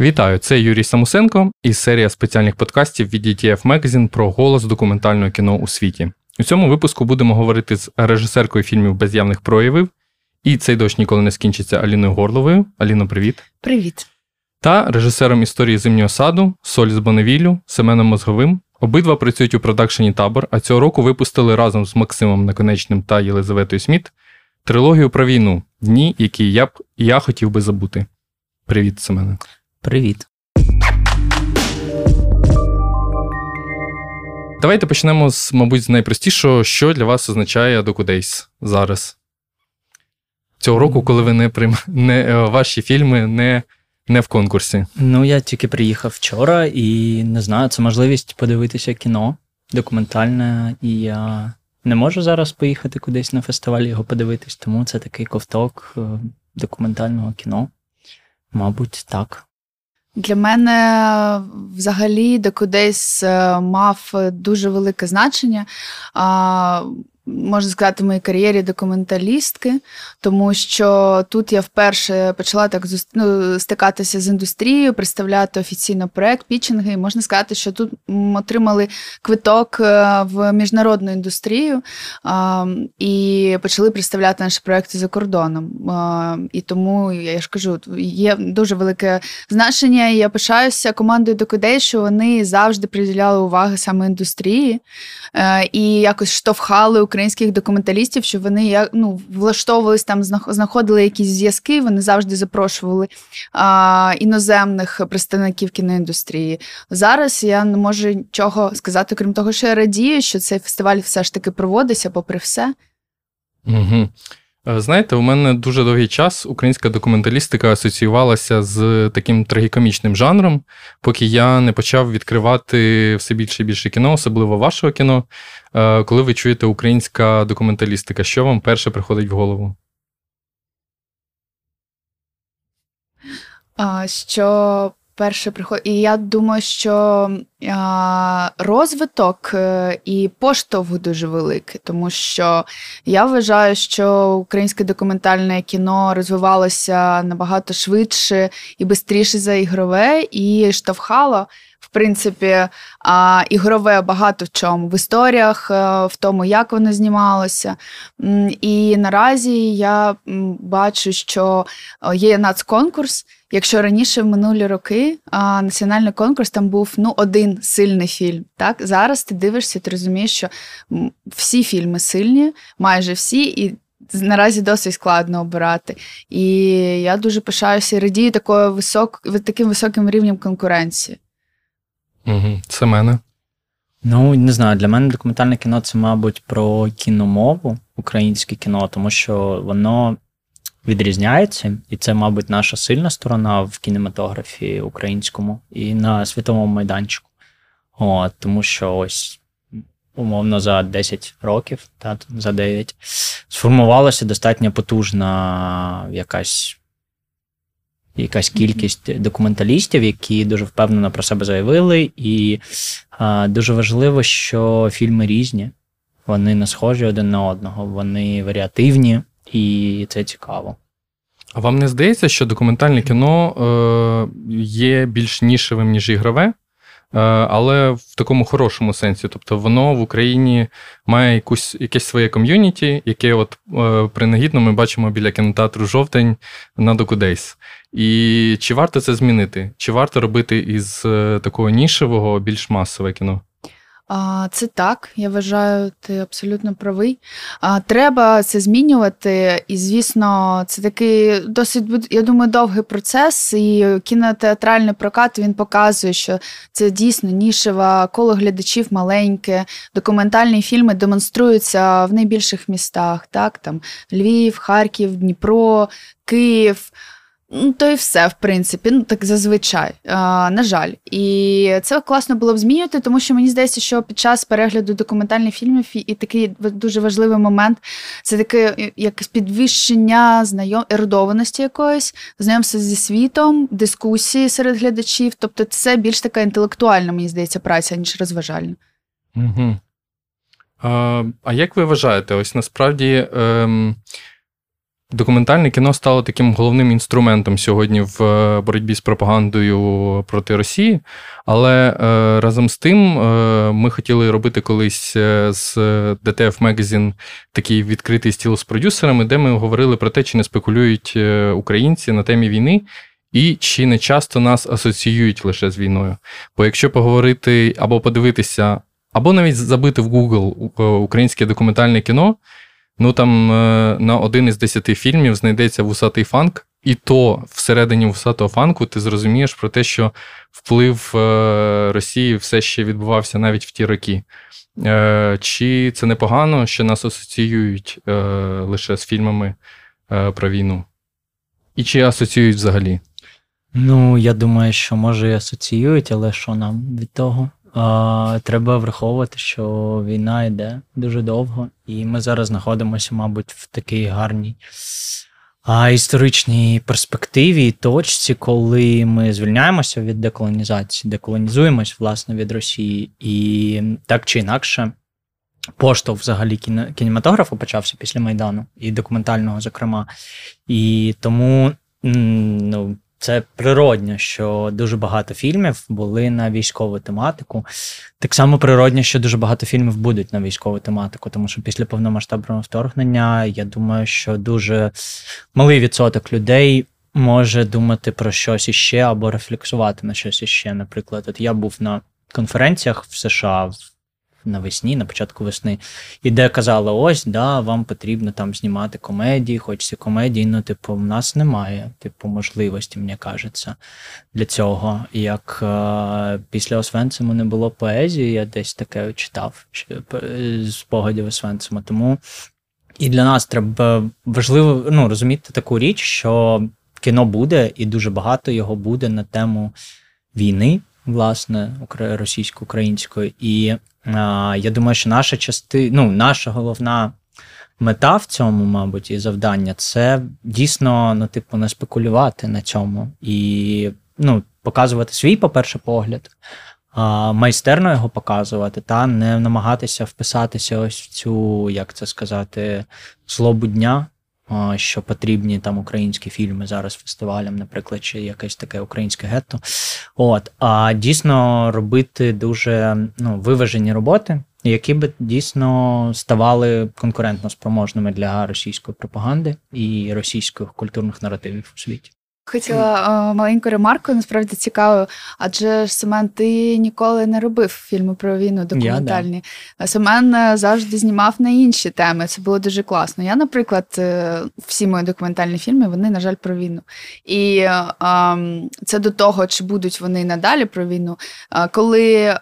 Вітаю, це Юрій Самусенко і серія спеціальних подкастів від ETF Magazine про голос документального кіно у світі. У цьому випуску будемо говорити з режисеркою фільмів без явних проявів. І цей дощ ніколи не скінчиться Аліною Горловою. Аліно, привіт. Привіт. Та режисером історії зимнього саду Солі з Боневіллю Семеном Мозговим. Обидва працюють у продакшені табор, а цього року випустили разом з Максимом Наконечним та Єлизаветою Сміт трилогію про війну Дні, які я б я хотів би забути. Привіт, Семене. Привіт. Давайте почнемо з, мабуть, з найпростішого, що для вас означає Докудейс зараз. Цього року, коли ви не прийм... не е, ваші фільми не не в конкурсі. Ну, я тільки приїхав вчора і не знаю, це можливість подивитися кіно документальне, і я не можу зараз поїхати кудись на фестиваль його подивитись, тому це такий ковток е, документального кіно. Мабуть, так. Для мене взагалі Декудейс е, мав дуже велике значення можна сказати, в моїй кар'єрі документалістки, тому що тут я вперше почала так ну, стикатися з індустрією, представляти офіційно проект, пічинги. Можна сказати, що тут отримали квиток е, в міжнародну індустрію і почали представляти наші проекти за кордоном. І тому я ж кажу, є дуже велике значення. і Я пишаюся командою Докудей, що вони завжди приділяли увагу саме індустрії е, і якось штовхали українських документалістів, що вони ну, влаштовувались там, знаходили якісь зв'язки. Вони завжди запрошували а, іноземних представників кіноіндустрії. Зараз я не можу нічого сказати, крім того, що я радію, що цей фестиваль все ж таки проводиться, попри все. Угу. Е, знаєте, у мене дуже довгий час українська документалістика асоціювалася з таким трагікомічним жанром, поки я не почав відкривати все більше і більше кіно, особливо вашого кіно. Е, коли ви чуєте українська документалістика, що вам перше приходить в голову? Що перше приходить. І я думаю, що а, розвиток е, і поштовх дуже великий, тому що я вважаю, що українське документальне кіно розвивалося набагато швидше і швидше за ігрове, і штовхало. В принципі, а, ігрове багато в чому в історіях, е, в тому, як воно знімалося. І наразі я бачу, що є нацконкурс, Якщо раніше в минулі роки а, національний конкурс там був ну один сильний фільм. Так зараз ти дивишся, ти розумієш, що всі фільми сильні, майже всі, і наразі досить складно обирати. І я дуже пишаюся і радію такою висок, таким високим рівнем конкуренції. Угу, Це мене. Ну, не знаю, для мене документальне кіно це, мабуть, про кіномову, українське кіно, тому що воно відрізняється, і це, мабуть, наша сильна сторона в кінематографі українському і на світовому майданчику. От, Тому що ось. Умовно, за 10 років, та, за 9, сформувалася достатньо потужна якась якась кількість документалістів, які дуже впевнено про себе заявили. І а, дуже важливо, що фільми різні, вони не схожі один на одного, вони варіативні, і це цікаво. А вам не здається, що документальне кіно е, є більш нішевим, ніж ігрове, е, але в такому хорошому сенсі. Тобто воно в Україні має якусь, якесь своє ком'юніті, яке от е, принагідно ми бачимо біля кінотеатру жовтень на Докудейс. І чи варто це змінити? Чи варто робити із е, такого нішевого більш масове кіно? Це так, я вважаю, ти абсолютно правий. Треба це змінювати, і, звісно, це такий досить я думаю, довгий процес. І кінотеатральний прокат він показує, що це дійсно нішева, коло глядачів маленьке. Документальні фільми демонструються в найбільших містах, так там Львів, Харків, Дніпро, Київ. Ну, то і все, в принципі, ну так зазвичай, а, на жаль. І це класно було б змінювати, тому що мені здається, що під час перегляду документальних фільмів і такий дуже важливий момент це таке якесь підвищення знайом ерудованості якоїсь, знайомства зі світом, дискусії серед глядачів. Тобто, це більш така інтелектуальна, мені здається, праця, ніж розважальна. Угу. А а як ви вважаєте, ось насправді. Ем... Документальне кіно стало таким головним інструментом сьогодні в е, боротьбі з пропагандою проти Росії. Але е, разом з тим е, ми хотіли робити колись е, з DTF Magazine такий відкритий стіл з продюсерами, де ми говорили про те, чи не спекулюють е, українці на темі війни. І чи не часто нас асоціюють лише з війною? Бо якщо поговорити або подивитися, або навіть забити в Google українське документальне кіно, Ну там е, на один із десяти фільмів знайдеться вусатий фанк, і то всередині вусатого фанку ти зрозумієш про те, що вплив е, Росії все ще відбувався навіть в ті роки. Е, чи це непогано, що нас асоціюють лише з фільмами про війну? І чи асоціюють взагалі? Ну, я думаю, що може і асоціюють, але що нам від того? Треба враховувати, що війна йде дуже довго, і ми зараз знаходимося, мабуть, в такій гарній а, історичній перспективі і точці, коли ми звільняємося від деколонізації, деколонізуємось, власне, від Росії, і так чи інакше. Поштовх взагалі кінематографу почався після Майдану і документального, зокрема. І тому ну, це природньо, що дуже багато фільмів були на військову тематику. Так само природньо, що дуже багато фільмів будуть на військову тематику, тому що після повномасштабного вторгнення я думаю, що дуже малий відсоток людей може думати про щось іще або рефлексувати на щось іще. Наприклад, от я був на конференціях в США навесні, на початку весни, і де казали: ось, да, вам потрібно там знімати комедії, хочеться комедії. Ну, типу, в нас немає, типу, можливості, мені кажеться, для цього. Як е, після Освенциму не було поезії, я десь таке читав з спогадів Освенцима. Тому і для нас треба важливо ну, розуміти таку річ, що кіно буде, і дуже багато його буде на тему війни. Власне, російсько-української, і я думаю, що наша частина, ну, наша головна мета в цьому, мабуть, і завдання це дійсно, ну, типу, не спекулювати на цьому і ну, показувати свій, по-перше, погляд, майстерно його показувати, та не намагатися вписатися ось в цю, як це сказати, злобу дня що потрібні там українські фільми зараз фестивалям, наприклад, чи якесь таке українське гетто. От, А дійсно робити дуже ну, виважені роботи, які би дійсно ставали конкурентно спроможними для російської пропаганди і російських культурних наративів у світі. Хотіла о, маленьку ремарку, насправді цікаво, адже Семен, ти ніколи не робив фільми про війну документальні. Я, да. Семен е, завжди знімав на інші теми. Це було дуже класно. Я, наприклад, е, всі мої документальні фільми, вони, на жаль, про війну. І це до того, чи будуть вони надалі про війну. Коли е,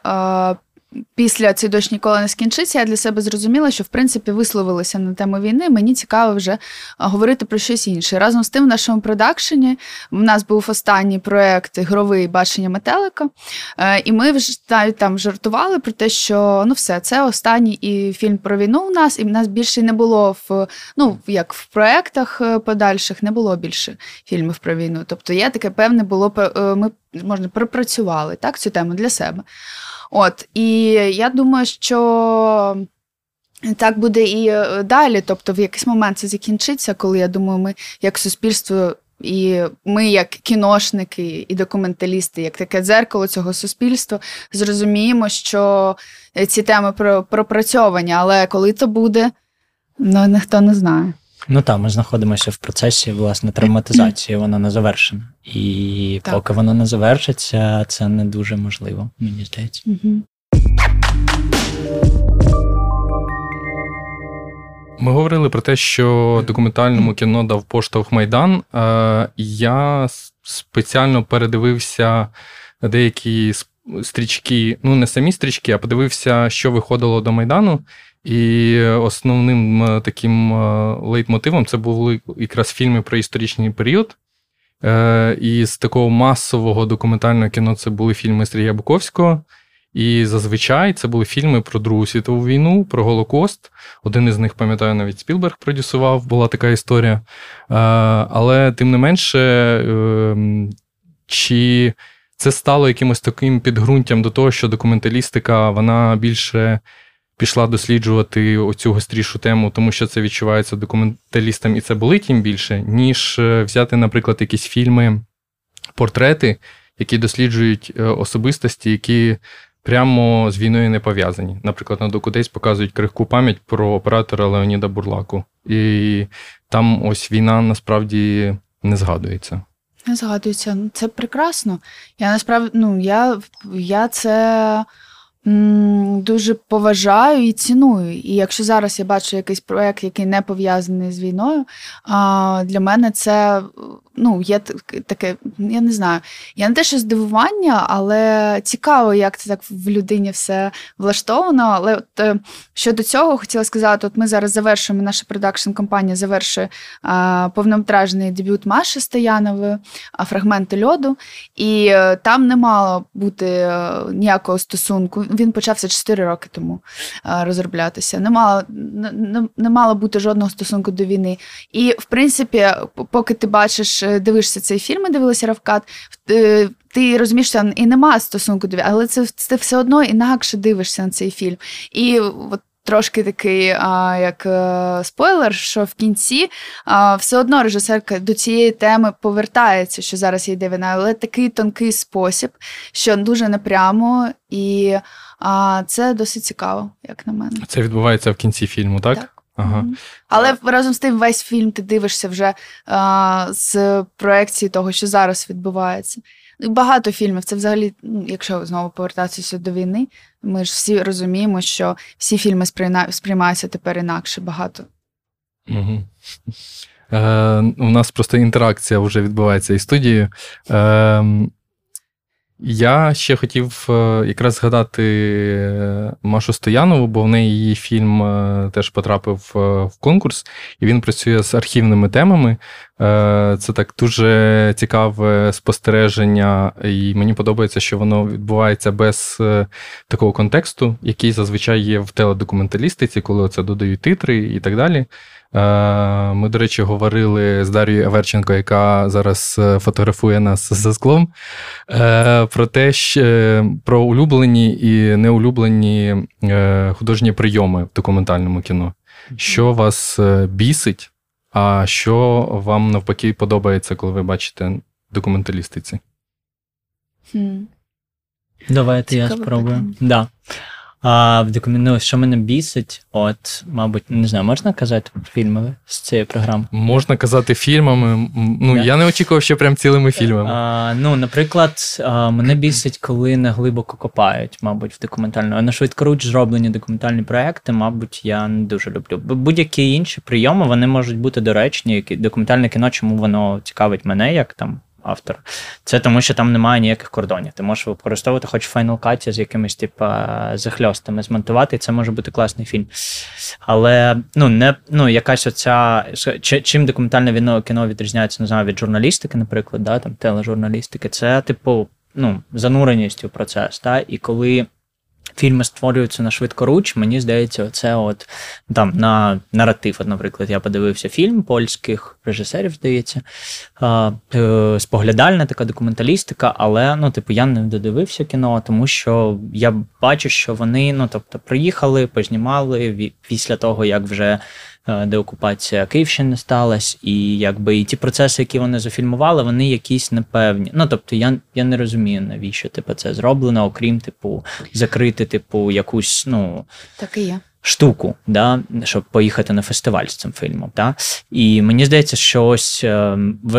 після цей дощ ніколи не скінчиться, я для себе зрозуміла, що в принципі висловилися на тему війни. Мені цікаво вже говорити про щось інше. Разом з тим, в нашому продакшені в нас був останній проект ігровий бачення метелика, е, і ми вже навіть там жартували про те, що ну все, це останній і фільм про війну у нас, і в нас більше не було в ну як в проектах е, подальших, не було більше фільмів про війну. Тобто є таке певне було е, ми можна пропрацювали так цю тему для себе. От і я думаю, що. Так буде і е, далі. Тобто, в якийсь момент це закінчиться, коли я думаю, ми як суспільство, і ми, як кіношники і документалісти, як таке дзеркало цього суспільства, зрозуміємо, що ці теми пропрацьовані, але коли це буде, ну ніхто не знає. Ну так, ми знаходимося в процесі власне травматизації, вона не завершена. І так. поки воно не завершиться, це не дуже можливо, мені здається. Угу. Ми говорили про те, що документальному кіно дав поштовх Майдан. Я спеціально передивився деякі стрічки, ну не самі стрічки, а подивився, що виходило до Майдану. І основним е, таким е, лейтмотивом це були якраз фільми про історичний період. Е, і з такого масового документального кіно це були фільми Сергія Буковського. І зазвичай це були фільми про Другу світову війну, про Голокост. Один із них, пам'ятаю, навіть Спілберг продюсував, була така історія. Але тим не менше, ем, чи це стало якимось таким підґрунтям до того, що документалістика вона більше пішла досліджувати оцю гострішу тему, тому що це відчувається документалістам, і це болить їм більше, ніж е, взяти, наприклад, якісь фільми, портрети, які досліджують е, особистості, які прямо з війною не пов'язані. Наприклад, на докудесь показують крихку пам'ять про оператора Леоніда Бурлаку. І там ось війна насправді не згадується. Не згадується. Ну, це прекрасно. Я насправді ну, я, я це дуже поважаю і ціную. І якщо зараз я бачу якийсь проект, який не пов'язаний з війною, для мене це ну, є таке, я не знаю, я не те, що здивування, але цікаво, як це так в людині все влаштовано. Але от е, щодо цього хотіла сказати: от ми зараз завершуємо, наша продакшн компанія завершує повнометражний дебют Маші Стоянової, фрагменти льоду, і е, там не мало бути е, ніякого стосунку він почався 4 роки тому розроблятися. Не мало не, не мало бути жодного стосунку до війни. І, в принципі, поки ти бачиш, е, дивишся цей фільм, дивилася Равкат, е, ти розумієш, що і немає стосунку до але це ти все одно інакше дивишся на цей фільм. І от трошки такий а, як а, е, спойлер, що в кінці а, все одно режисерка до цієї теми повертається, що зараз йде війна, але такий тонкий спосіб, що дуже непрямо, і а, це досить цікаво, як на мене. Це відбувається в кінці фільму, так? Так. Ага. Але разом з тим весь фільм ти дивишся вже а, з проекції того, що зараз відбувається. Багато фільмів. Це взагалі, ну, якщо знову повертатися до війни, ми ж всі розуміємо, що всі фільми сприймаються тепер інакше багато. Угу. Е, У нас просто інтеракція вже відбувається із студією. Е, я ще хотів е, якраз згадати е, Машу Стоянову, бо в неї її фільм е, теж потрапив в конкурс, і він працює з архівними темами. Це так дуже цікаве спостереження, і мені подобається, що воно відбувається без такого контексту, який зазвичай є в теледокументалістиці, коли це додають титри і так далі. Е, ми, до речі, говорили з Дар'єю Аверченко, яка зараз е, фотографує нас за склом, е, про те, що про улюблені і неулюблені художні прийоми в документальному кіно. Що вас бісить, а що вам навпаки подобається, коли ви бачите документалістиці? Давайте Цікаве я спробую. Да. А в документу, що мене бісить, от, мабуть, не знаю, можна казати фільмами з цієї програми? Можна казати фільмами. Ну, yeah. я не очікував, що прям цілими фільмами. А, Ну, наприклад, а, мене бісить, коли не глибоко копають, мабуть, в документальну. А на швидкоруч зроблені документальні проекти, мабуть, я не дуже люблю. Будь-які інші прийоми вони можуть бути доречні. Документальне кіно, чому воно цікавить мене, як там автор. Це тому, що там немає ніяких кордонів. Ти можеш використовувати хоч Final Cut з якимись типа захльостами, змонтувати, і це може бути класний фільм. Але ну, не, ну, якась оця. Чим документальне кіно відрізняється не знаю, від журналістики, наприклад, да, там, тележурналістики, це, типу, ну, зануреність у процес. Да, І коли фільми створюються на швидкоруч, мені здається, це от там на наратив. От, наприклад, я подивився фільм польських режисерів, здається, е, споглядальна така документалістика, але ну, типу, я не додивився кіно, тому що я бачу, що вони ну, тобто, приїхали, познімали після того, як вже. Е, деокупація Київщини сталася, і якби і ті процеси, які вони зафільмували, вони якісь непевні. Ну тобто, я я не розумію, навіщо типу, це зроблено, окрім типу, закрити, типу, якусь ну так і є. Штуку, да, щоб поїхати на фестиваль з цим фільмом. Да? І мені здається, що ось е,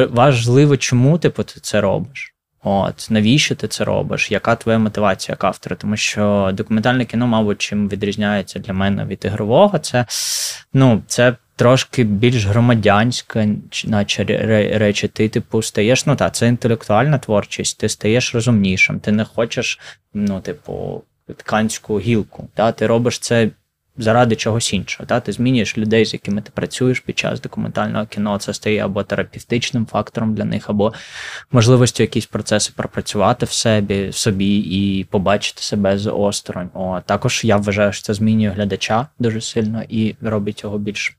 важливо, чому типу, ти це робиш. От навіщо ти це робиш? Яка твоя мотивація як автора? Тому що документальне кіно, мабуть, чим відрізняється для мене від ігрового, це ну, це трошки більш громадянське, наче речі. Ти, типу, стаєш, ну так, це інтелектуальна творчість, ти стаєш розумнішим, ти не хочеш, ну, типу, тканську гілку. Та? Ти робиш це заради чогось іншого. Та? Ти змінюєш людей, з якими ти працюєш під час документального кіно. Це стає або терапевтичним фактором для них, або можливістю якісь процеси пропрацювати в собі в собі і побачити себе з осторонь. О, Також я вважаю, що це змінює глядача дуже сильно і робить його більш.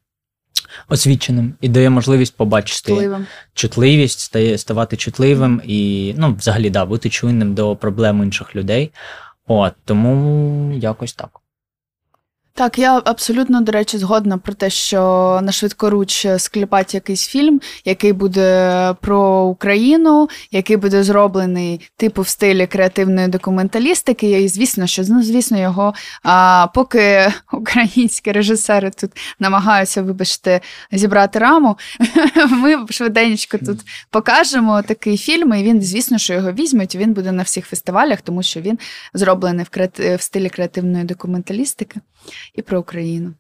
Освіченим і дає можливість побачити Чутливим. чутливість, стає ставати чутливим і ну, взагалі да, бути чуйним до проблем інших людей. От тому якось так. Так, я абсолютно, до речі, згодна про те, що на швидкоруч скліпать якийсь фільм, який буде про Україну, який буде зроблений типу в стилі креативної документалістики. І звісно, що ну, звісно, його а, поки українські режисери тут намагаються, вибачте, зібрати раму. Ми швиденько тут покажемо такий фільм, і він, звісно, що його візьмуть. Він буде на всіх фестивалях, тому що він зроблений в, креати... в стилі креативної документалістики і про Україну.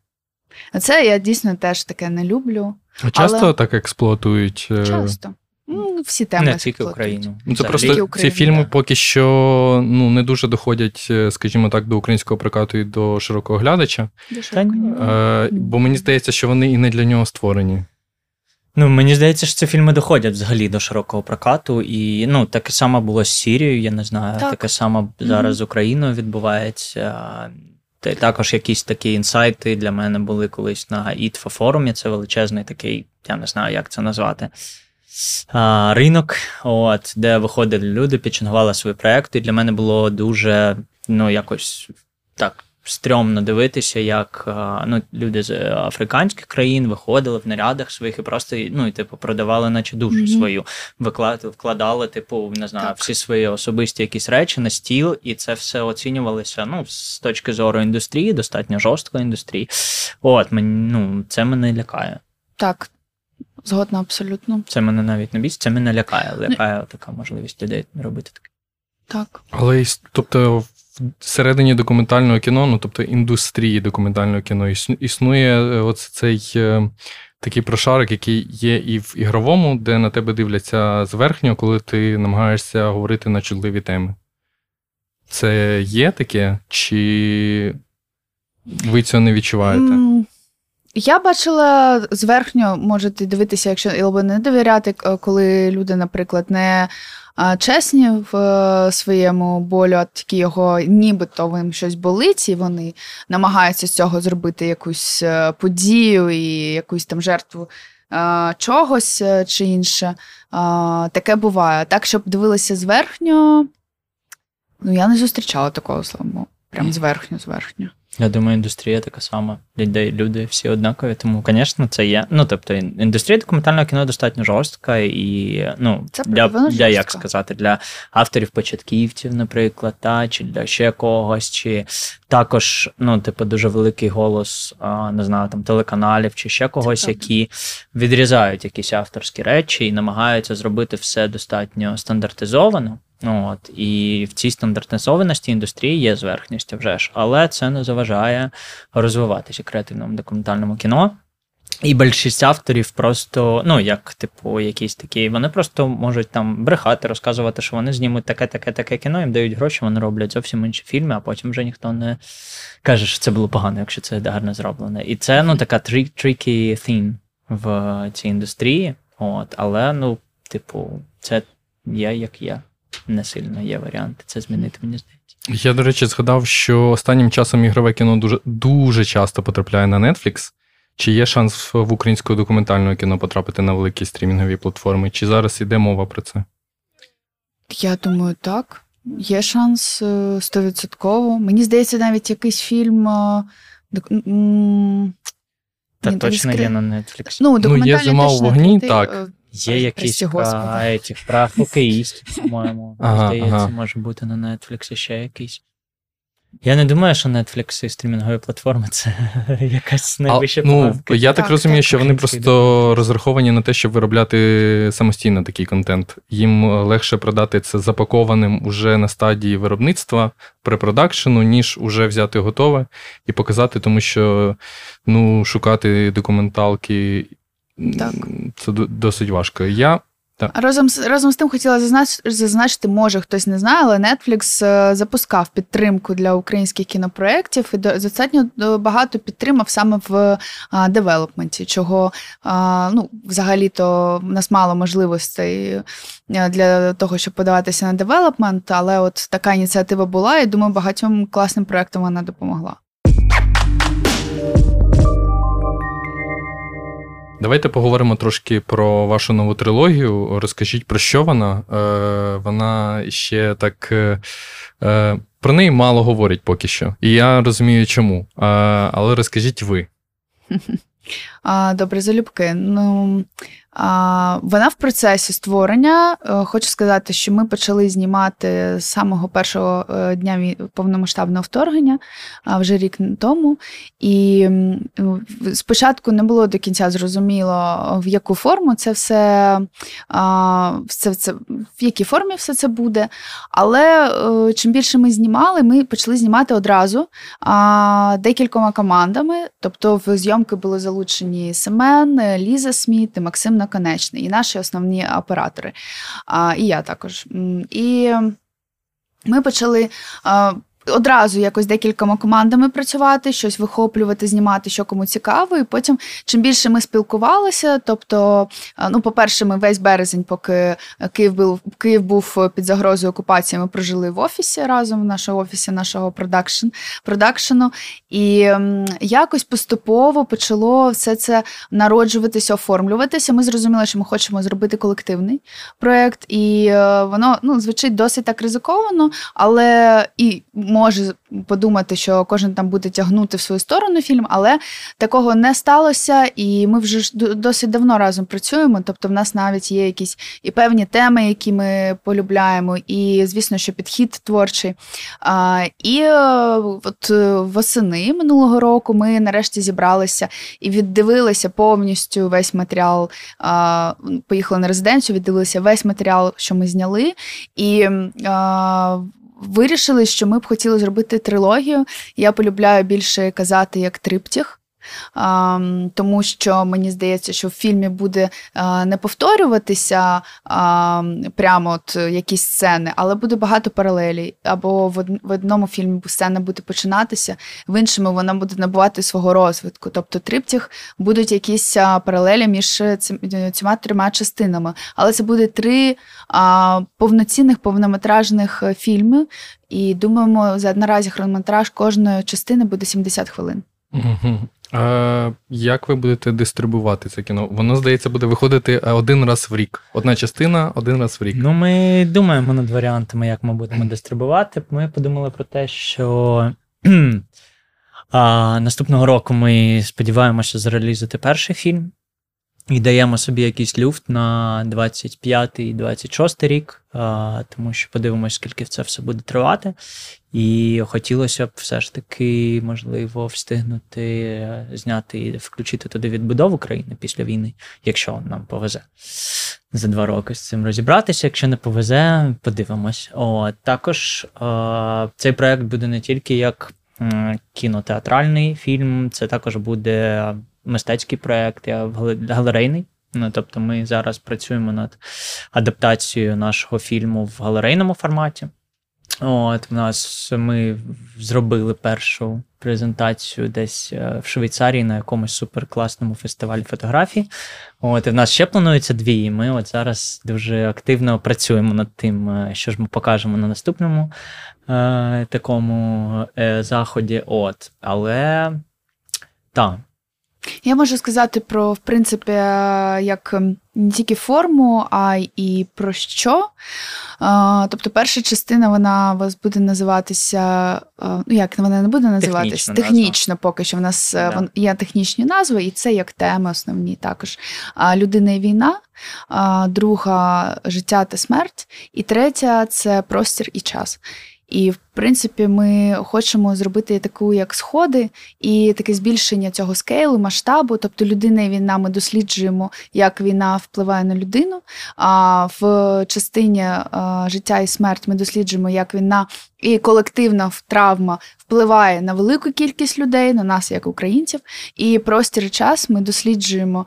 Це я дійсно теж таке не люблю. А часто але... так експлуатують? Е, часто. Ну, Всі теми не тільки Україну. Ну, це просто Україну, ці фільми да. поки що ну, не дуже доходять, е, скажімо так, до українського прокату і до широкого глядача. Та ні. Е, бо мені здається, що вони і не для нього створені. Ну, мені здається, що ці фільми доходять взагалі до широкого прокату. І ну, таке саме було з Сірією, я не знаю, Так. таке саме зараз з Україною відбувається. Та також якісь такі інсайти для мене були колись на ІТФА форумі. Це величезний такий, я не знаю, як це назвати. а, Ринок, от, де виходили люди, підчингували свої проекти. І для мене було дуже ну, якось так стрьомно дивитися, як ну, люди з африканських країн виходили в нарядах своїх і просто ну, і, типу, продавали, наче душу Мгм. свою, виклад, вкладали, типу, не знаю, Так. всі свої особисті якісь речі на стіл, і це все оцінювалося ну, з точки зору індустрії, достатньо жорсткої індустрії. От, мені, ну, це мене лякає. Так, згодна абсолютно. Це мене навіть не бісить, це мене лякає. Лякає така можливість людей робити таке. Так. Але тобто, всередині документального кіно, ну тобто індустрії документального кіно, існує е, оце цей е, такий прошарок, який є і в ігровому, де на тебе дивляться зверхньо, коли ти намагаєшся говорити на чутливі теми. Це є таке, чи ви цього не відчуваєте? Я бачила зверхньо, можете дивитися, якщо або не довіряти, коли люди, наприклад, не чесні в е, своєму болю, тільки його нібито їм щось болить, і вони намагаються з цього зробити якусь е, подію і якусь там жертву е, чогось чи інше. Таке буває. Так, щоб дивилися зверхньо, ну я не зустрічала такого слабо. Прям зверхньо, зверхньо. Я думаю, індустрія така сама. Людей, люди всі однакові, тому, звісно, це є. Ну, тобто, індустрія документального кіно достатньо жорстка, і ну, Це для, для як сказати, для авторів-початківців, наприклад, та, чи для ще когось, чи також, ну, типу, дуже великий голос, а, не знаю, там телеканалів, чи ще когось, правда. які відрізають якісь авторські речі і намагаються зробити все достатньо стандартизовано. Ну, От, і в цій стандартизованості індустрії є зверхність вже ж, але це не заважає розвиватися креативному документальному кіно. І більшість авторів просто, ну, як, типу, якісь такі, вони просто можуть там брехати, розказувати, що вони знімуть таке, таке, таке кіно, їм дають гроші, вони роблять зовсім інші фільми, а потім вже ніхто не каже, що це було погано, якщо це гарно зроблено. І це ну, така tricky thing в цій індустрії. От, але, ну, типу, це є як є. Не сильно є варіанти це змінити, мені здається. Я, до речі, згадав, що останнім часом ігрове кіно дуже, дуже часто потрапляє на Netflix. Чи є шанс в українське документальне кіно потрапити на великі стрімінгові платформи? Чи зараз іде мова про це? Я думаю, так. Є шанс е, стовідсотково. Мені здається, навіть якийсь фільм. е, док- Та Ні, точно є на Netflix. Ну, документальний «Зима у вогні», так. Е, Є Ой, якісь про, хокеїстів, по-моєму. Ага, Здається, ага. може бути на Netflix ще якийсь. Я не думаю, що Netflix і стрімінгові платформи це якась найвища ну, планка. я так, Так, розумію, так. що вони просто розраховані на те, щоб виробляти самостійно такий контент. Їм легше продати це запакованим уже на стадії виробництва, препродакшену, ніж уже взяти готове і показати, тому що ну, шукати документалки Так. це досить важко. Я Разом з разом з тим хотіла зазнач- зазначити, може хтось не знає, але Netflix е, запускав підтримку для українських кінопроєктів і до- достатньо е, багато підтримав саме в а, девелопменті, чого а, ну, взагалі-то в нас мало можливостей е, для того, щоб подаватися на девелопмент, але от така ініціатива була, і думаю, багатьом класним проектам вона допомогла. Давайте поговоримо трошки про вашу нову трилогію. Розкажіть, про що вона? Е, Вона ще так. Е, е про неї мало говорять поки що. І я розумію, чому. Е, але розкажіть ви. Добре, залюбки. Ну, вона в процесі створення. Е, хочу сказати, що ми почали знімати з самого першого е, дня повномасштабного вторгнення, вже рік тому. І ну, спочатку не було до кінця зрозуміло, в яку форму це все, все це, в якій формі все це буде. Але е, чим більше ми знімали, ми почали знімати одразу декількома командами. Тобто в зйомки були залучені Семен, Ліза Сміт і Максим Наконечний, і наші основні оператори. А, І я також. І ми почали одразу якось декількома командами працювати, щось вихоплювати, знімати, що кому цікаво. І потім, чим більше ми спілкувалися, тобто, ну, по-перше, ми весь березень, поки Київ був Київ був під загрозою окупації, ми прожили в офісі разом в нашому офісі нашого продакшн, продакшену. І якось поступово почало все це народжуватися, оформлюватися. Ми зрозуміли, що ми хочемо зробити колективний проєкт, і е, воно ну, звучить досить так ризиковано, але і може подумати, що кожен там буде тягнути в свою сторону фільм, але такого не сталося, і ми вже досить давно разом працюємо. Тобто, в нас навіть є якісь і певні теми, які ми полюбляємо, і звісно, що підхід творчий. А, І е, от е, восени минулого року ми нарешті зібралися і віддивилися повністю весь матеріал. А, Поїхали на резиденцію, віддивилися весь матеріал, що ми зняли. І а, вирішили, що ми б хотіли зробити трилогію. Я полюбляю більше казати як триптіх. Тому що мені здається, що в фільмі буде не повторюватися прямо от якісь сцени, але буде багато паралелей. Або в одному фільмі сцена буде починатися, в іншому вона буде набувати свого розвитку. Тобто триптіх будуть якісь паралелі між цими трьома частинами. Але це буде три повноцінних повнометражних е, фільми. І думаємо, за наразі хронометраж кожної частини буде 70 хвилин. А Як ви будете дистрибувати це кіно? Воно, здається, буде виходити один раз в рік. Одна частина, один раз в рік. Ну, ми думаємо над варіантами, як ми будемо дистрибувати. Ми подумали про те, що а, наступного року ми сподіваємося зарелізити перший фільм. І даємо собі якийсь люфт на 25-26 рік, тому що подивимось, скільки це все буде тривати. І хотілося б все ж таки, можливо, встигнути зняти і включити туди відбудову країни після війни, якщо нам повезе за два роки з цим розібратися. Якщо не повезе, подивимось. О, Також цей проект буде не тільки як кінотеатральний фільм, це також буде мистецький проект, я галерейний. Ну, Тобто ми зараз працюємо над адаптацією нашого фільму в галерейному форматі. От, в нас Ми зробили першу презентацію десь е, в Швейцарії на якомусь суперкласному фестивалі фотографії. От, І в нас ще планується дві, і ми от зараз дуже активно працюємо над тим, е, що ж ми покажемо на наступному е, такому е, заході. От, Але так, я можу сказати про, в принципі, як ем, не тільки форму, а й про що. Тобто, перша частина вона у вас буде називатися. Ну, як вона не буде називатися? Технічно, поки що в нас да. є технічні назви, і це як теми основні також. Людина і війна, друга життя та смерть, і третя це простір і час. І, в принципі, ми хочемо зробити таку, як сходи, і таке збільшення цього скейлу, масштабу. Тобто, людина і війна ми досліджуємо, як війна впливає на людину. А в частині життя і смерть ми досліджуємо, як війна і колективна травма впливає на велику кількість людей, на нас, як українців. І простір час ми досліджуємо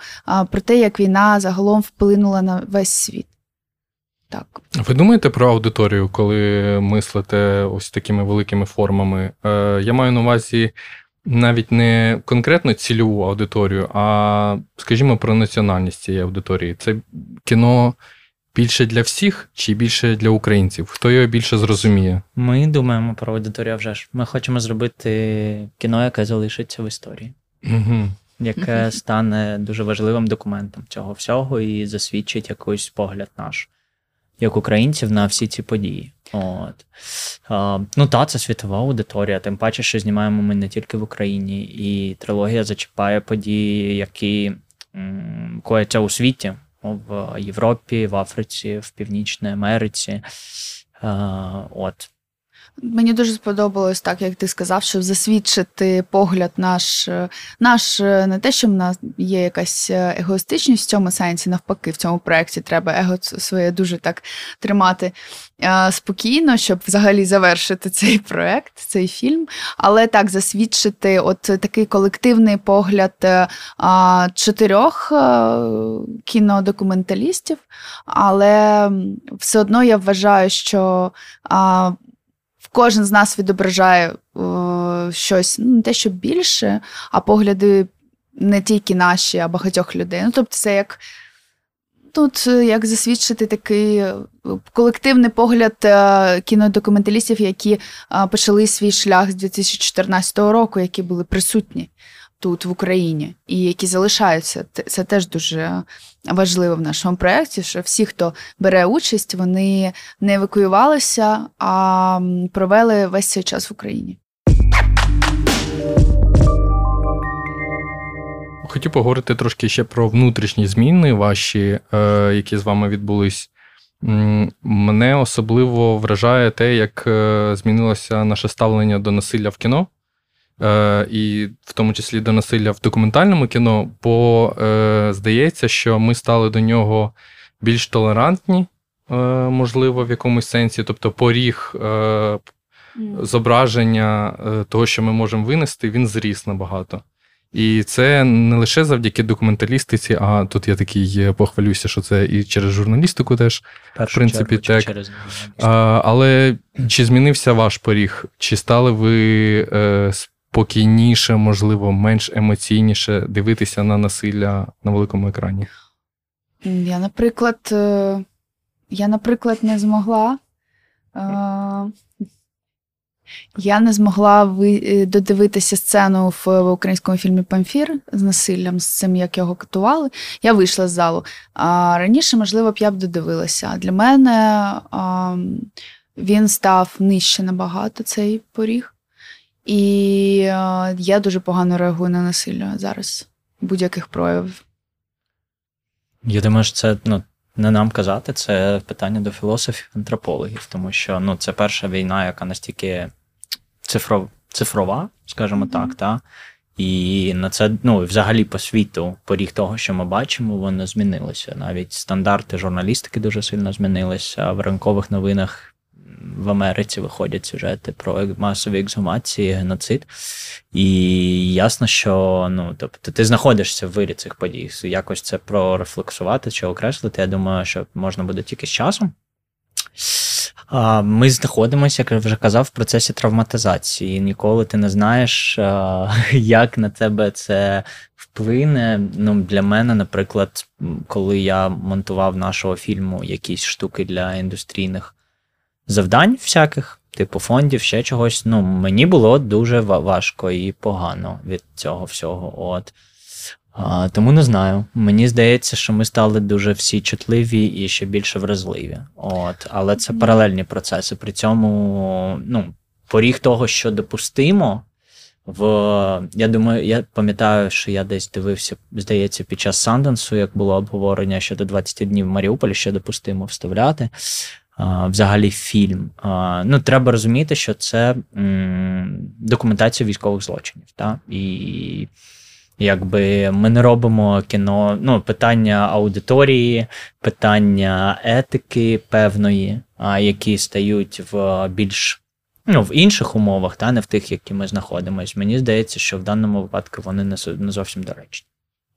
про те, як війна загалом вплинула на весь світ. Так. Ви думаєте про аудиторію, коли мислите ось такими великими формами? Е, Я маю на увазі навіть не конкретно цільову аудиторію, а, скажімо, про національність цієї аудиторії. Це кіно більше для всіх чи більше для українців? Хто його більше зрозуміє? Ми думаємо про аудиторію вже ж. Ми хочемо зробити кіно, яке залишиться в історії. Угу. яке стане дуже важливим документом цього всього і засвідчить якийсь погляд наш, як українців, на всі ці події. От. А, Ну, та, це світова аудиторія, тим паче, що знімаємо ми не тільки в Україні, і трилогія зачіпає події, які м, кояться у світі, в Європі, в Африці, в Північній Америці. А, от. Мені дуже сподобалось так, як ти сказав, щоб засвідчити погляд наш, наш не те, що в нас є якась егоїстичність в цьому сенсі, навпаки, в цьому проєкті треба его своє дуже так тримати спокійно, щоб взагалі завершити цей проєкт, цей фільм. Але так засвідчити от такий колективний погляд чотирьох кінодокументалістів, але все одно я вважаю, що кожен з нас відображає о, щось ну, не те, що більше, а погляди не тільки наші, а багатьох людей. Ну, тобто, це як тут як засвідчити такий е, колективний погляд е, кінодокументалістів, які е, почали свій шлях з 2014 року, які були присутні тут, в Україні, і які залишаються. Це теж дуже важливо в нашому проєкті, що всі, хто бере участь, вони не евакуювалися, а провели весь цей час в Україні. Хотів поговорити трошки ще про внутрішні зміни ваші, е, які з вами відбулись. Мене особливо вражає те, як е, змінилося наше ставлення до насилля в кіно. Е, і в тому числі до насилля в документальному кіно, бо е, здається, що ми стали до нього більш толерантні, е, можливо, в якомусь сенсі, тобто поріг зображення того, що ми можемо винести, він зріс набагато. І це не лише завдяки документалістиці, а тут я такий похвалюся, що це і через журналістику теж. в принципі, так. Через... А, Але чи змінився ваш поріг? Чи стали ви е, спокійніше, можливо, менш емоційніше дивитися на насилля на великому екрані? Я, наприклад, е, я, наприклад, не змогла. Е, я не змогла е, додивитися сцену в українському фільмі Памфір з насиллям, з цим, як його катували. Я вийшла з залу. А раніше, можливо, б я б додивилася. Для мене він став нижче набагато цей поріг. І е, я дуже погано реагую на насилля зараз, будь-яких проявів. Я думаю, що це ну, не нам казати, це питання до філософів, антропологів, тому що ну, це перша війна, яка настільки цифров, цифрова, скажімо mm-hmm. так, та? і на це, ну, взагалі по світу, поріг того, що ми бачимо, воно змінилося. Навіть стандарти журналістики дуже сильно змінилися. В ранкових новинах в Америці виходять сюжети про масові ексгумації, геноцид. І ясно, що ну, тобто, ти знаходишся в вирі цих подій. Якось це прорефлексувати чи окреслити. Я думаю, що можна буде тільки з часом. Ми знаходимося, як я вже казав, в процесі травматизації. Ніколи ти не знаєш, як на тебе це вплине. Ну, Для мене, наприклад, коли я монтував нашого фільму якісь штуки для індустрійних завдань всяких, типу фондів, ще чогось. Ну, мені було дуже важко і погано від цього всього. От. А, Тому не знаю. Мені здається, що ми стали дуже всі чутливі і ще більше вразливі. От. Але це паралельні процеси. При цьому ну, поріг того, що допустимо. В, Я думаю, я пам'ятаю, що я десь дивився, здається, під час Санденсу, як було обговорення щодо 20 днів в Маріуполі, що допустимо вставляти взагалі фільм. Ну, Треба розуміти, що це документація військових злочинів. Та? І якби ми не робимо кіно, ну, питання аудиторії, питання етики певної, які стають в більш. Ну, в інших умовах, та не в тих, які ми знаходимося. Мені здається, що в даному випадку вони не зовсім доречні.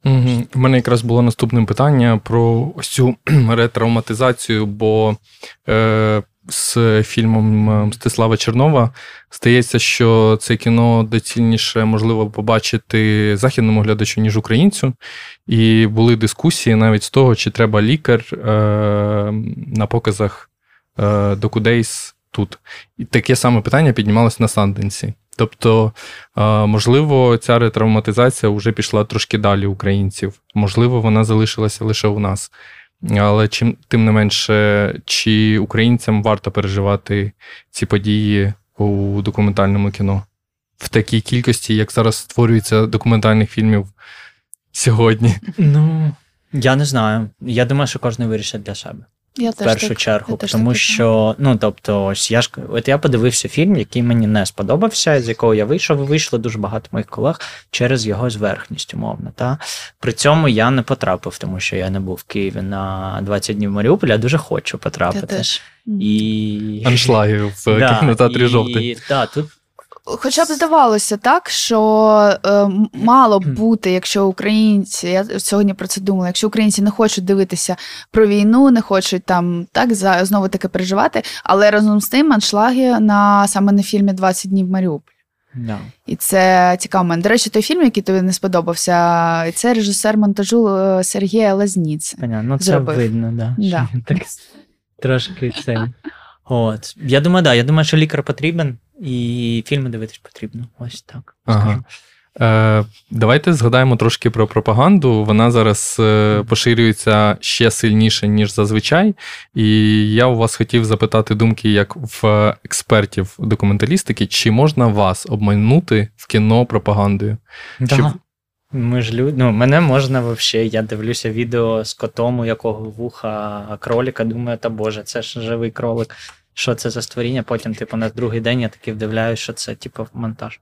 Угу. У мене якраз було наступне питання про ось цю ретравматизацію, бо е, з фільмом Мстислава Чернова стається, що це кіно доцільніше можливо побачити західному глядачу, ніж українцю. І були дискусії навіть з того, чи треба лікар е, на показах е, Докудейс тут. І таке саме питання піднімалось на Санденсі. Тобто, можливо, ця ретравматизація вже пішла трошки далі українців, можливо, вона залишилася лише у нас. Але чим тим не менше, чи українцям варто переживати ці події у документальному кіно в такій кількості, як зараз створюється документальних фільмів сьогодні? Ну я не знаю. Я думаю, що кожен вирішить для себе. Я в першу так, чергу, я тому що ну тобто, ось я ж от я подивився фільм, який мені не сподобався, з якого я вийшов. Вийшло дуже багато моїх колег через його зверхність, умовно. Та при цьому я не потрапив, тому що я не був в Києві на 20 днів Маріуполя. Я дуже хочу потрапити. Я теж. І аншлаги в да, кінотеатрі жовтий. Так, тут Хоча б здавалося так, що е, мало б бути, якщо українці, я сьогодні про це думала, якщо українці не хочуть дивитися про війну, не хочуть там так за знову таки переживати, але разом з тим аншлаги на саме на фільмі «20 днів Маріуполь. Yeah. І це цікаво. До речі, той фільм, який тобі не сподобався, це режисер монтажу е, Сергія Лазніц. Ну, це зробив. видно, да. Да. так трошки це. От. Я думаю, да, я думаю, що лікар потрібен. І фільми дивитись потрібно. Ось так. Ага. Е, Давайте згадаємо трошки про пропаганду. Вона зараз е, поширюється ще сильніше, ніж зазвичай. І я у вас хотів запитати думки, як в експертів документалістики, чи можна вас обманути в кіно пропагандою? Да. Чи... Ми ж люд... ну, Мене можна взагалі. Я дивлюся відео з котом, у якого вуха кроліка. Думаю, та Боже, це ж живий кролик що це за створіння. Потім, типу, на другий день я таки вдивляюсь, що це, типу, монтаж.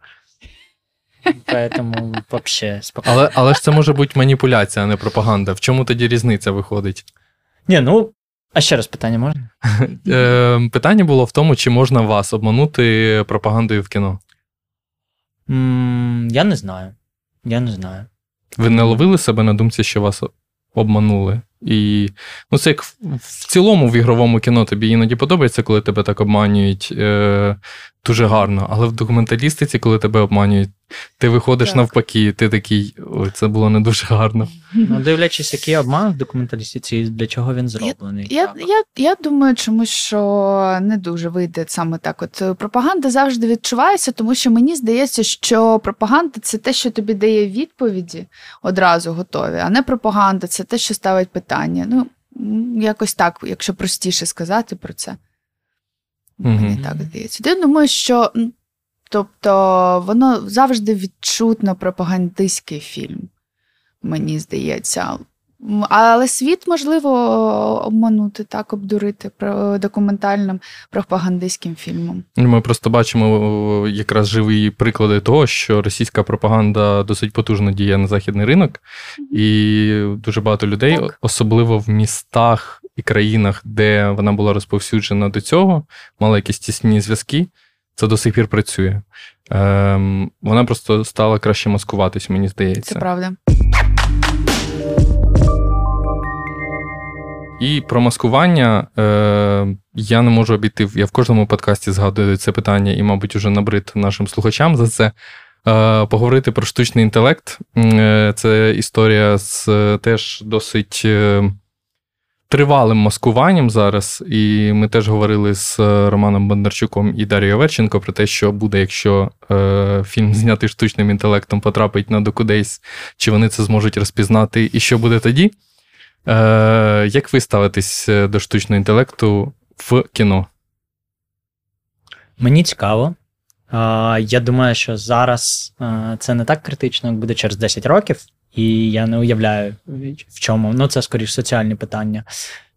Поэтому вообще спокійно. Але але ж це може бути маніпуляція, а не пропаганда. В чому тоді різниця виходить? Ні, ну. А ще раз питання можна? Е, питання було в тому, чи можна вас обманути пропагандою в кіно? Я не знаю. Я не знаю. Ви не ловили себе на думці, що вас обманули? І ну, це як в цілому в ігровому кіно тобі іноді подобається, коли тебе так обманюють е, дуже гарно. Але в документалістиці, коли тебе обманюють, ти виходиш так. навпаки, ти такий, ой, це було не дуже гарно. Ну, дивлячись, який обман в документалістиці, для чого він зроблений. Я я, я, я думаю, чому що не дуже вийде саме так. От е, пропаганда завжди відчувається, тому що мені здається, що пропаганда це те, що тобі дає відповіді одразу готові, а не пропаганда це те, що ставить питання. Ну, якось так, якщо простіше сказати про це. Мені так здається. Я думаю, що тобто воно завжди відчутно пропагандистський фільм, мені здається. Але світ можливо обманути, так, обдурити документальним пропагандистським фільмом. Ми просто бачимо якраз живі приклади того, що російська пропаганда досить потужно діє на західний ринок, і дуже багато людей, так. особливо в містах і країнах, де вона була розповсюджена до цього, мала якісь тісні зв'язки. Це до сих пір працює. Ем, Вона просто стала краще маскуватись, мені здається. Це правда. І про маскування е, я не можу обійти. Я в кожному подкасті згадую це питання, і, мабуть, уже набрид нашим слухачам за це. Е, Поговорити про штучний інтелект. Е, Це історія з теж досить е, тривалим маскуванням зараз. І ми теж говорили з Романом Бондарчуком і Дар'єю Верченко про те, що буде, якщо е, фільм знятий штучним інтелектом потрапить на докудейс, чи вони це зможуть розпізнати, і що буде тоді. Е, Як ви ставитесь е, до штучного інтелекту в кіно? Мені цікаво. Я думаю, що зараз е, це не так критично, як буде через 10 років, і я не уявляю, в чому. Ну, це скоріш соціальні питання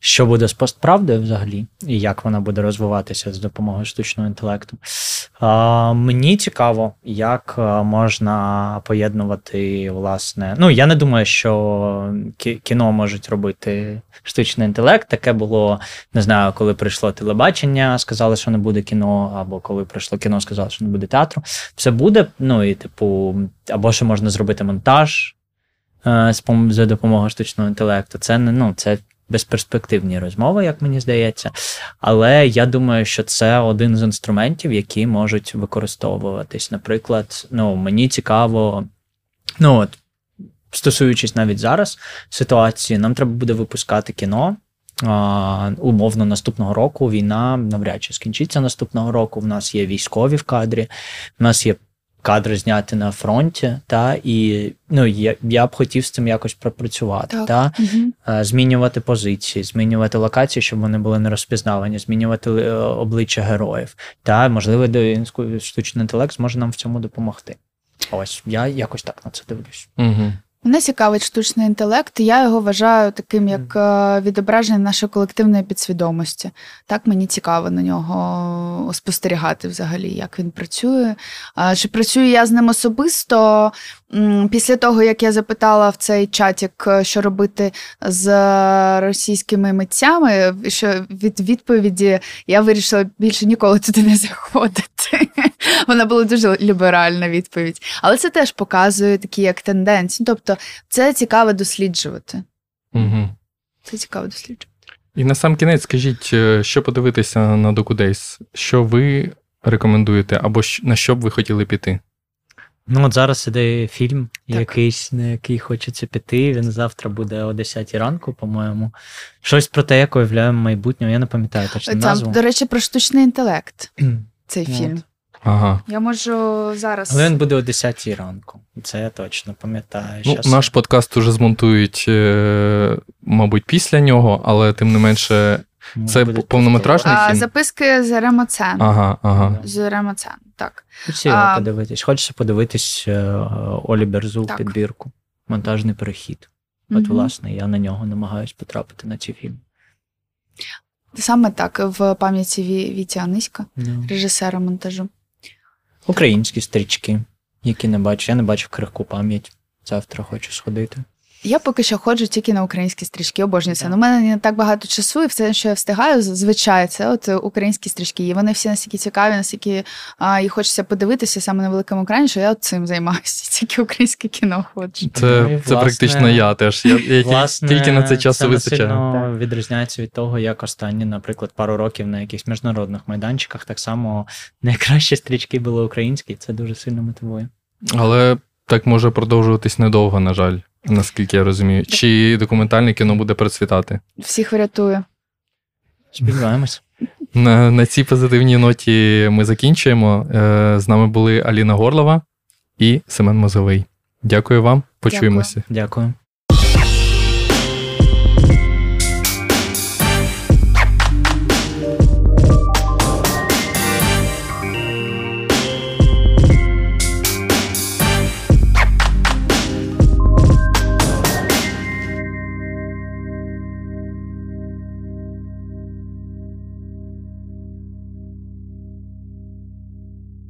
що буде з постправдою взагалі, і як вона буде розвиватися з допомогою штучного інтелекту. А, Мені цікаво, як можна поєднувати, власне. Ну, я не думаю, що кіно можуть робити штучний інтелект. Таке було, не знаю, коли прийшло телебачення, сказали, що не буде кіно, або коли прийшло кіно, сказали, що не буде театру. Все буде, ну і типу, або що можна зробити монтаж. Е, за допомогою штучного інтелекту, це ну, це безперспективні розмови, як мені здається. Але я думаю, що це один з інструментів, які можуть використовуватись. Наприклад, ну, мені цікаво, ну от, стосуючись навіть зараз ситуації, нам треба буде випускати кіно. Умовно, наступного року війна навряд чи скінчиться наступного року. В нас є військові в кадрі, в нас є кадри зняти на фронті, та і ну я, я б хотів з цим якось пропрацювати. Так. Та. Е, змінювати позиції, змінювати локації, щоб вони були не розпізнавані, змінювати е, обличчя героїв. Та можливо, до штучний інтелект зможе нам в цьому допомогти. Ось я якось так на це дивлюсь. Угу. Мене цікавить штучний інтелект. Я його вважаю таким як е, відображення нашої колективної підсвідомості. Так мені цікаво на нього спостерігати взагалі, як він працює. Чи працюю я з ним особисто? Після того, як я запитала в цей чатік, е, що робити з російськими митцями, що від відповіді я вирішила більше ніколи туди не заходити. Вона була дуже ліберальна відповідь. Але це теж показує такі як тенденції. Тобто, це цікаво досліджувати. Угу. Це цікаво досліджувати. І на сам кінець скажіть, е, що подивитися на DocuDays? Що ви рекомендуєте, або на що б ви хотіли піти? Ну, от зараз іде фільм, Так. якийсь, на який хочеться піти. Він завтра буде о 10 ранку, по-моєму. Щось про те, як уявляємо майбутнє. Я не пам'ятаю точно Там, назву. до речі, про штучний інтелект. Цей От. фільм. Ага. Я можу зараз. Але він буде о 10 ранку. Це я точно пам'ятаю. Ну, Щас наш подкаст уже змонтують, е, мабуть, після нього, але тим не менше. Може, це повнометражний а, фільм? записки з Ремоцен. Ага, ага. З Ремоцен, так. Хочу його А- подивитись. Хочеться подивитись е, Олі Берзу Так. підбірку. Монтажний перехід. От, Мгм. власне, я на нього намагаюсь потрапити на цей фільм. Саме так, в пам'яті Ві- Віті Аниська, Ну. режисера монтажу. Українські стрічки, які не бачу. Я не бачив крихку пам'ять. Завтра хочу сходити. Я поки що ходжу тільки на українські стрічки, обожнюю це. Ну, У мене не так багато часу, і все, що я встигаю, зазвичай це от українські стрічки. І вони всі настільки цікаві, настільки а, і хочеться подивитися саме на великому екрані, що я от цим займаюся. Тільки українське кіно ходжу. Це, Ну, це практично я теж. Я, я Власне, тільки на це часу це вистачає. відрізняється від того, як останні, наприклад, пару років на якихось міжнародних майданчиках так само найкращі стрічки були українські, це дуже сильно мотивує. Але так може продовжуватись недовго, на жаль, наскільки я розумію. Чи документальне кіно буде процвітати? Всіх врятую. Сподіваємось. На, на цій позитивній ноті ми закінчуємо. Е, З нами були Аліна Горлова і Семен Мозовий. Дякую вам. Почуємося. Дякую.